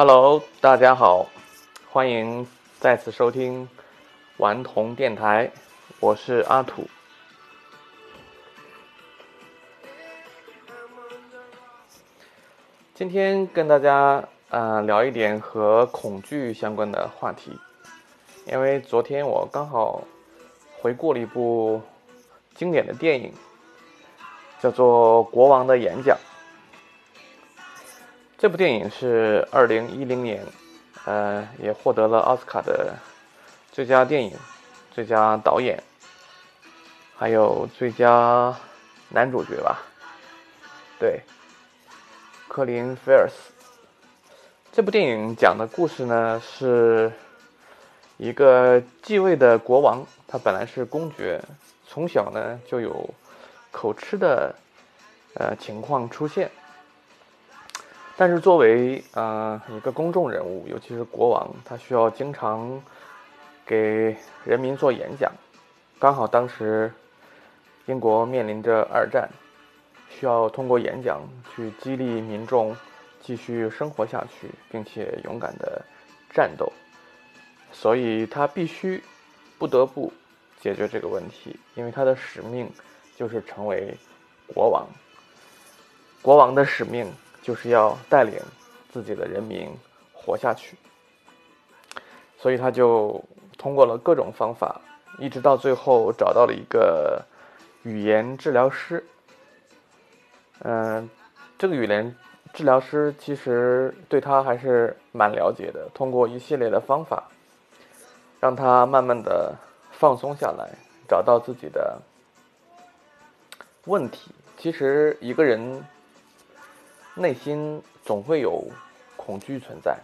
Hello，大家好，欢迎再次收听顽童电台，我是阿土。今天跟大家呃聊一点和恐惧相关的话题，因为昨天我刚好回顾了一部经典的电影，叫做《国王的演讲》。这部电影是二零一零年，呃，也获得了奥斯卡的最佳电影、最佳导演，还有最佳男主角吧？对，科林·菲尔斯。这部电影讲的故事呢，是一个继位的国王，他本来是公爵，从小呢就有口吃的呃情况出现。但是作为呃一个公众人物，尤其是国王，他需要经常给人民做演讲。刚好当时英国面临着二战，需要通过演讲去激励民众继续生活下去，并且勇敢的战斗。所以他必须不得不解决这个问题，因为他的使命就是成为国王。国王的使命。就是要带领自己的人民活下去，所以他就通过了各种方法，一直到最后找到了一个语言治疗师。嗯，这个语言治疗师其实对他还是蛮了解的，通过一系列的方法，让他慢慢的放松下来，找到自己的问题。其实一个人。内心总会有恐惧存在，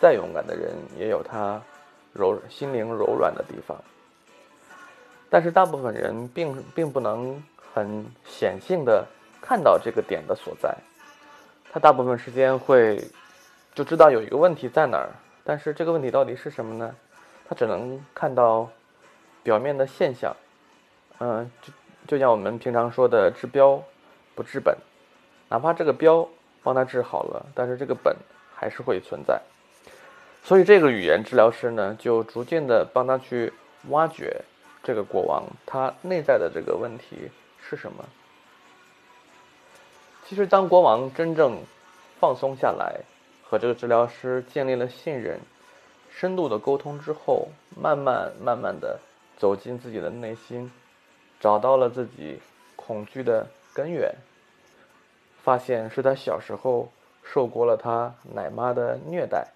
再勇敢的人也有他柔心灵柔软的地方。但是大部分人并并不能很显性的看到这个点的所在，他大部分时间会就知道有一个问题在哪儿，但是这个问题到底是什么呢？他只能看到表面的现象，嗯，就就像我们平常说的治标不治本。哪怕这个标帮他治好了，但是这个本还是会存在。所以这个语言治疗师呢，就逐渐的帮他去挖掘这个国王他内在的这个问题是什么。其实，当国王真正放松下来，和这个治疗师建立了信任、深度的沟通之后，慢慢慢慢的走进自己的内心，找到了自己恐惧的根源。发现是他小时候受过了他奶妈的虐待，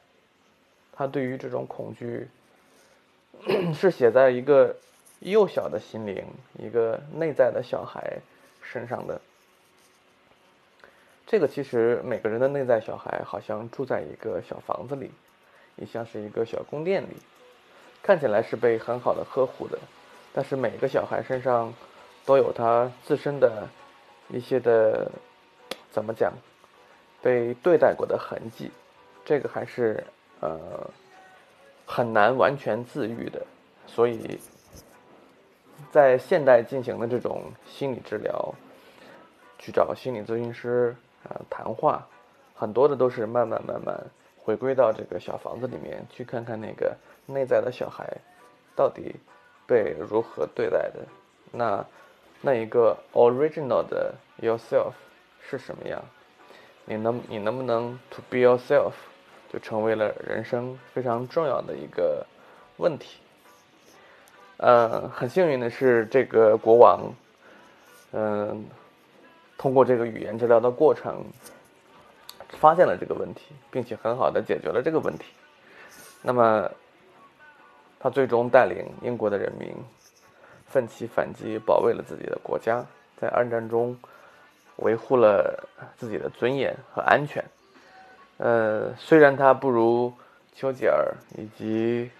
他对于这种恐惧 是写在一个幼小的心灵、一个内在的小孩身上的。这个其实每个人的内在小孩好像住在一个小房子里，也像是一个小宫殿里，看起来是被很好的呵护的，但是每个小孩身上都有他自身的一些的。怎么讲？被对待过的痕迹，这个还是呃很难完全自愈的。所以，在现代进行的这种心理治疗，去找心理咨询师啊谈话，很多的都是慢慢慢慢回归到这个小房子里面，去看看那个内在的小孩到底被如何对待的。那那一个 original 的 yourself。是什么样？你能你能不能 to be yourself，就成为了人生非常重要的一个问题。呃，很幸运的是，这个国王，嗯，通过这个语言治疗的过程，发现了这个问题，并且很好的解决了这个问题。那么，他最终带领英国的人民奋起反击，保卫了自己的国家，在二战中。维护了自己的尊严和安全。呃，虽然他不如丘吉尔以及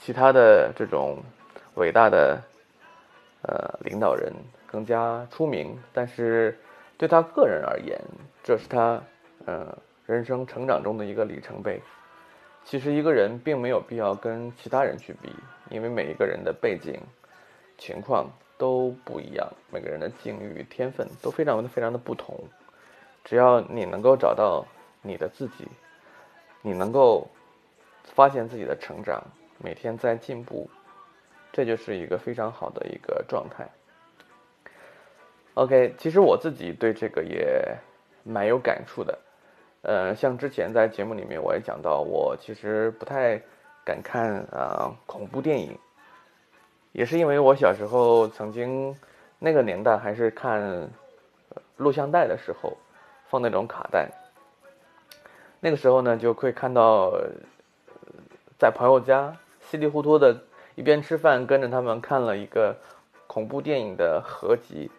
其他的这种伟大的呃领导人更加出名，但是对他个人而言，这是他呃人生成长中的一个里程碑。其实一个人并没有必要跟其他人去比，因为每一个人的背景情况。都不一样，每个人的境遇、天分都非常非常的不同。只要你能够找到你的自己，你能够发现自己的成长，每天在进步，这就是一个非常好的一个状态。OK，其实我自己对这个也蛮有感触的。呃，像之前在节目里面我也讲到，我其实不太敢看啊恐怖电影，也是因为我小时候曾经那个年代还是看录像带的时候放那种卡带，那个时候呢就会看到在朋友家稀里糊涂的一边吃饭跟着他们看了一个恐怖电影的合集，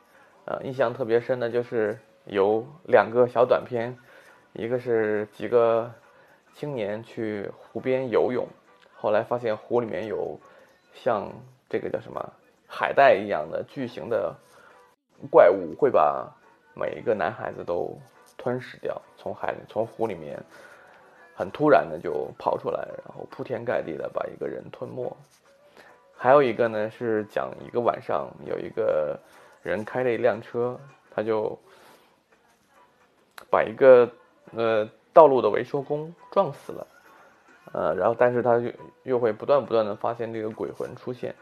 呃，印象特别深的就是有两个小短片。一个是几个青年去湖边游泳，后来发现湖里面有像这个叫什么海带一样的巨型的怪物，会把每一个男孩子都吞噬掉。从海里、从湖里面很突然的就跑出来，然后铺天盖地的把一个人吞没。还有一个呢是讲一个晚上有一个人开了一辆车，他就把一个。呃，道路的维修工撞死了，呃，然后但是他又又会不断不断的发现这个鬼魂出现，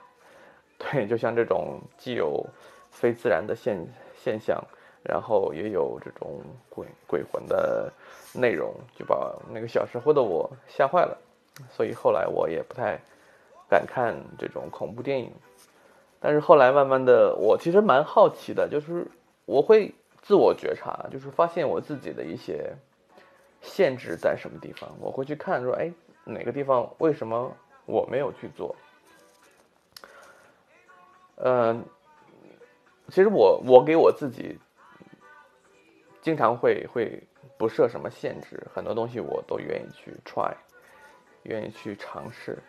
对，就像这种既有非自然的现现象，然后也有这种鬼鬼魂的内容，就把那个小时候的我吓坏了，所以后来我也不太敢看这种恐怖电影，但是后来慢慢的，我其实蛮好奇的，就是我会自我觉察，就是发现我自己的一些。限制在什么地方？我会去看，说，哎，哪个地方为什么我没有去做？嗯，其实我我给我自己经常会会不设什么限制，很多东西我都愿意去 try，愿意去尝试，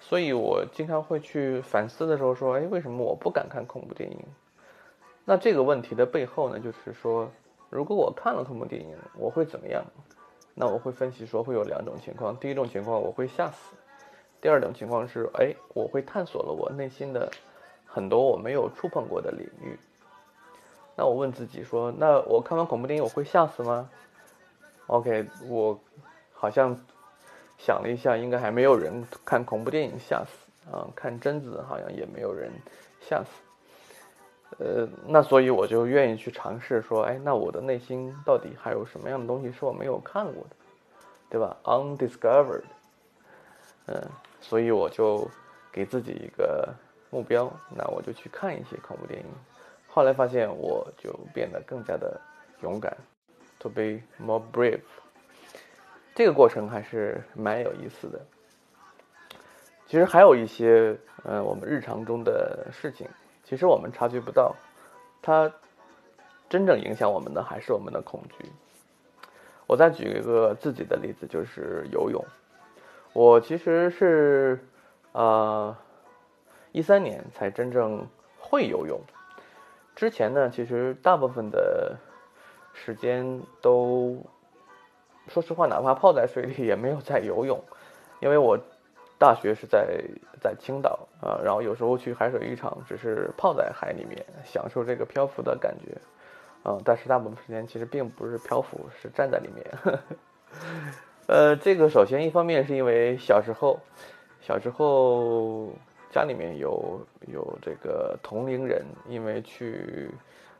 所以我经常会去反思的时候说，哎，为什么我不敢看恐怖电影？那这个问题的背后呢，就是说，如果我看了恐怖电影，我会怎么样？那我会分析说会有两种情况，第一种情况我会吓死，第二种情况是，哎，我会探索了我内心的很多我没有触碰过的领域。那我问自己说，那我看完恐怖电影我会吓死吗？OK，我好像想了一下，应该还没有人看恐怖电影吓死啊，看贞子好像也没有人吓死。呃，那所以我就愿意去尝试说，哎，那我的内心到底还有什么样的东西是我没有看过的，对吧？Undiscovered。嗯，所以我就给自己一个目标，那我就去看一些恐怖电影。后来发现，我就变得更加的勇敢，to be more brave。这个过程还是蛮有意思的。其实还有一些，嗯，我们日常中的事情。其实我们察觉不到，它真正影响我们的还是我们的恐惧。我再举一个自己的例子，就是游泳。我其实是呃一三年才真正会游泳，之前呢，其实大部分的时间都，说实话，哪怕泡在水里也没有在游泳，因为我。大学是在在青岛啊，然后有时候去海水浴场，只是泡在海里面，享受这个漂浮的感觉，嗯，但是大部分时间其实并不是漂浮，是站在里面。呃，这个首先一方面是因为小时候，小时候家里面有有这个同龄人，因为去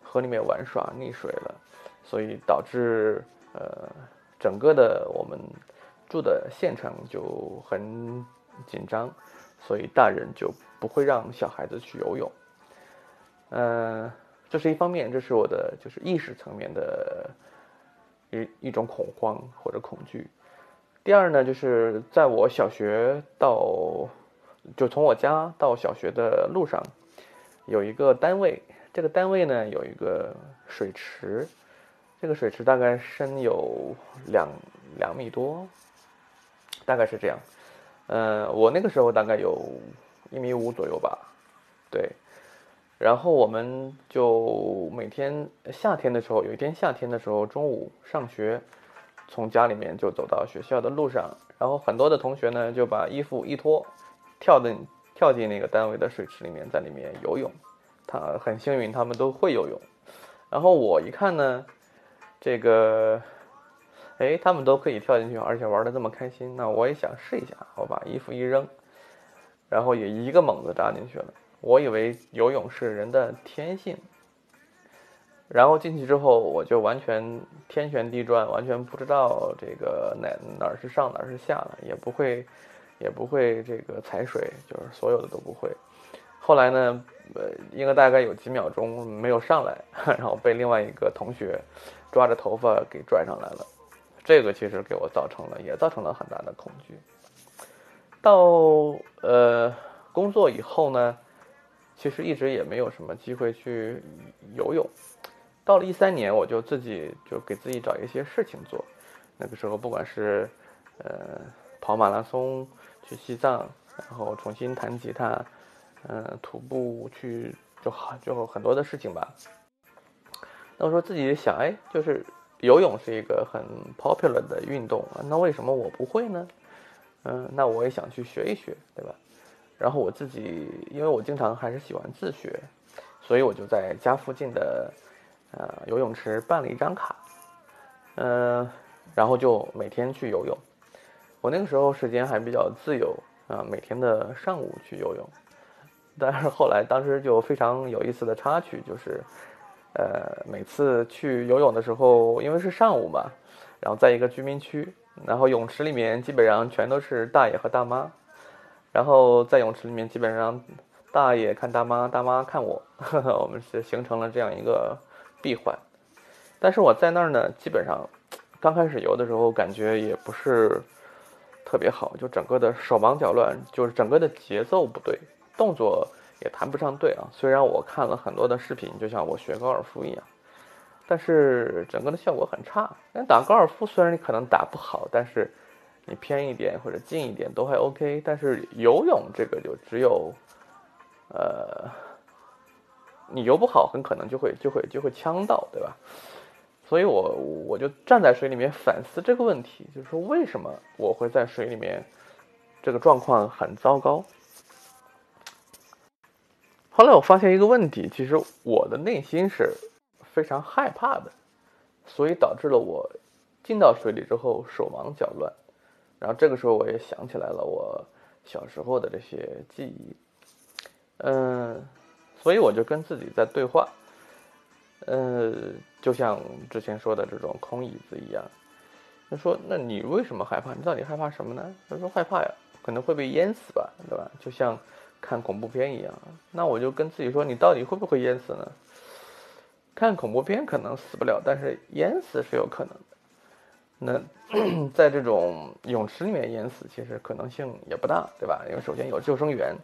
河里面玩耍溺水了，所以导致呃整个的我们住的县城就很。紧张，所以大人就不会让小孩子去游泳。嗯，这是一方面，这是我的就是意识层面的一一种恐慌或者恐惧。第二呢，就是在我小学到就从我家到小学的路上，有一个单位，这个单位呢有一个水池，这个水池大概深有两两米多，大概是这样。嗯，我那个时候大概有一米五左右吧，对。然后我们就每天夏天的时候，有一天夏天的时候中午上学，从家里面就走到学校的路上，然后很多的同学呢就把衣服一脱，跳进跳进那个单位的水池里面，在里面游泳。他很幸运，他们都会游泳。然后我一看呢，这个。哎，他们都可以跳进去，而且玩的这么开心，那我也想试一下。我把衣服一扔，然后也一个猛子扎进去了。我以为游泳是人的天性，然后进去之后，我就完全天旋地转，完全不知道这个哪哪是上哪是下了，也不会也不会这个踩水，就是所有的都不会。后来呢，呃，应该大概有几秒钟没有上来，然后被另外一个同学抓着头发给拽上来了。这个其实给我造成了，也造成了很大的恐惧。到呃工作以后呢，其实一直也没有什么机会去游泳。到了一三年，我就自己就给自己找一些事情做。那个时候，不管是呃跑马拉松、去西藏，然后重新弹吉他，嗯，徒步去，就好就很多的事情吧。那我说自己想，哎，就是。游泳是一个很 popular 的运动，那为什么我不会呢？嗯，那我也想去学一学，对吧？然后我自己，因为我经常还是喜欢自学，所以我就在家附近的呃游泳池办了一张卡，嗯，然后就每天去游泳。我那个时候时间还比较自由啊，每天的上午去游泳。但是后来当时就非常有意思的插曲就是。呃，每次去游泳的时候，因为是上午嘛，然后在一个居民区，然后泳池里面基本上全都是大爷和大妈，然后在泳池里面基本上大爷看大妈，大妈看我，我们是形成了这样一个闭环。但是我在那儿呢，基本上刚开始游的时候感觉也不是特别好，就整个的手忙脚乱，就是整个的节奏不对，动作。也谈不上对啊，虽然我看了很多的视频，就像我学高尔夫一样，但是整个的效果很差。那打高尔夫虽然你可能打不好，但是你偏一点或者近一点都还 OK。但是游泳这个就只有，呃，你游不好，很可能就会就会就会呛到，对吧？所以我我就站在水里面反思这个问题，就是说为什么我会在水里面这个状况很糟糕。后来我发现一个问题，其实我的内心是非常害怕的，所以导致了我进到水里之后手忙脚乱。然后这个时候我也想起来了我小时候的这些记忆，嗯，所以我就跟自己在对话，呃，就像之前说的这种空椅子一样。他说：“那你为什么害怕？你到底害怕什么呢？”他说：“害怕呀，可能会被淹死吧，对吧？就像……”看恐怖片一样，那我就跟自己说，你到底会不会淹死呢？看恐怖片可能死不了，但是淹死是有可能的。那 在这种泳池里面淹死，其实可能性也不大，对吧？因为首先有救生员，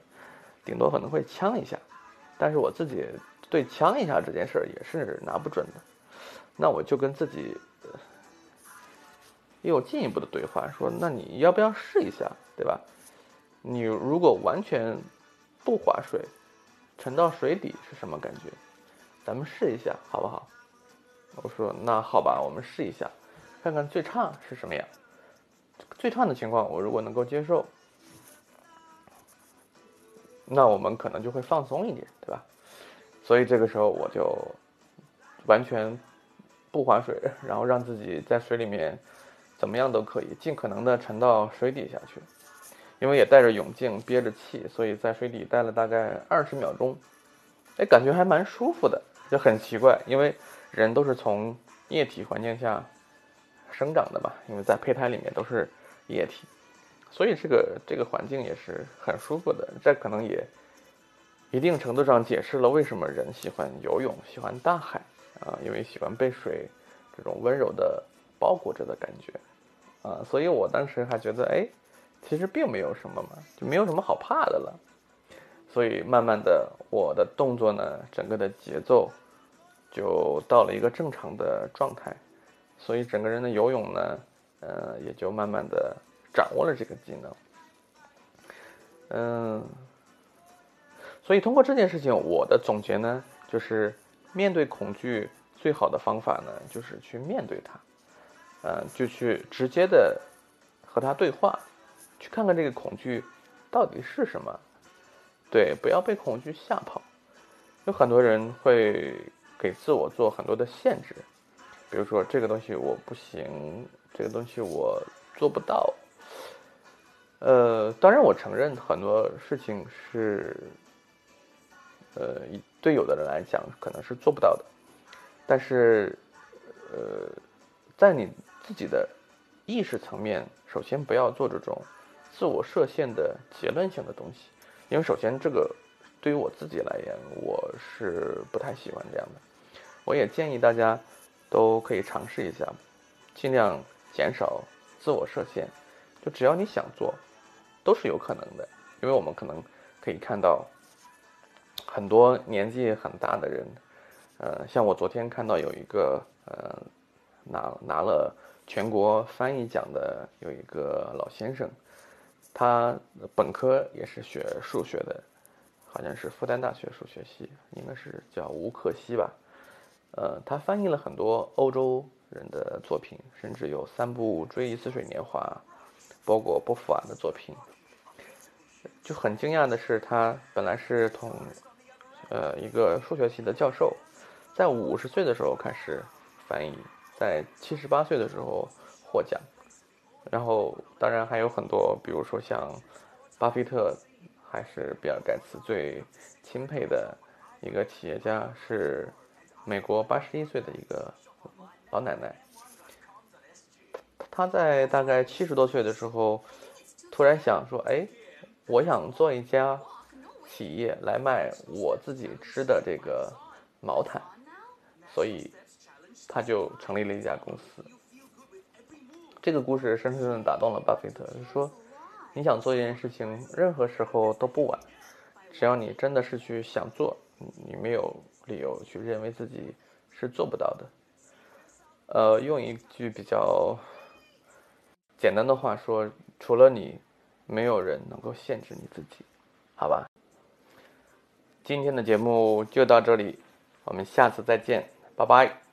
顶多可能会呛一下，但是我自己对呛一下这件事儿也是拿不准的。那我就跟自己也有进一步的对话，说，那你要不要试一下，对吧？你如果完全。不划水，沉到水底是什么感觉？咱们试一下好不好？我说那好吧，我们试一下，看看最差是什么样。最差的情况我如果能够接受，那我们可能就会放松一点，对吧？所以这个时候我就完全不划水，然后让自己在水里面怎么样都可以，尽可能的沉到水底下去。因为也戴着泳镜，憋着气，所以在水底待了大概二十秒钟，哎，感觉还蛮舒服的，就很奇怪，因为人都是从液体环境下生长的嘛，因为在胚胎里面都是液体，所以这个这个环境也是很舒服的。这可能也一定程度上解释了为什么人喜欢游泳，喜欢大海啊，因为喜欢被水这种温柔的包裹着的感觉啊，所以我当时还觉得，哎。其实并没有什么嘛，就没有什么好怕的了。所以慢慢的，我的动作呢，整个的节奏就到了一个正常的状态。所以整个人的游泳呢，呃，也就慢慢的掌握了这个技能。嗯，所以通过这件事情，我的总结呢，就是面对恐惧最好的方法呢，就是去面对它，嗯，就去直接的和他对话。去看看这个恐惧到底是什么，对，不要被恐惧吓跑。有很多人会给自我做很多的限制，比如说这个东西我不行，这个东西我做不到。呃，当然我承认很多事情是，呃，对有的人来讲可能是做不到的，但是，呃，在你自己的意识层面，首先不要做这种自我设限的结论性的东西，因为首先这个对于我自己来言，我是不太喜欢这样的。我也建议大家都可以尝试一下，尽量减少自我设限，就只要你想做。都是有可能的，因为我们可能可以看到很多年纪很大的人，呃，像我昨天看到有一个呃拿拿了全国翻译奖的有一个老先生，他本科也是学数学的，好像是复旦大学数学系，应该是叫吴克西吧，呃，他翻译了很多欧洲人的作品，甚至有三部《追忆似水年华》，包括波伏娃的作品。就很惊讶的是，他本来是同，呃，一个数学系的教授，在五十岁的时候开始翻译，在七十八岁的时候获奖。然后，当然还有很多，比如说像巴菲特，还是比尔盖茨最钦佩的一个企业家，是美国八十一岁的一个老奶奶。她在大概七十多岁的时候，突然想说：“哎。”我想做一家企业来卖我自己织的这个毛毯，所以他就成立了一家公司。这个故事深深的打动了巴菲特，就说你想做一件事情，任何时候都不晚，只要你真的是去想做，你没有理由去认为自己是做不到的。呃，用一句比较简单的话说，除了你。没有人能够限制你自己，好吧？今天的节目就到这里，我们下次再见，拜拜。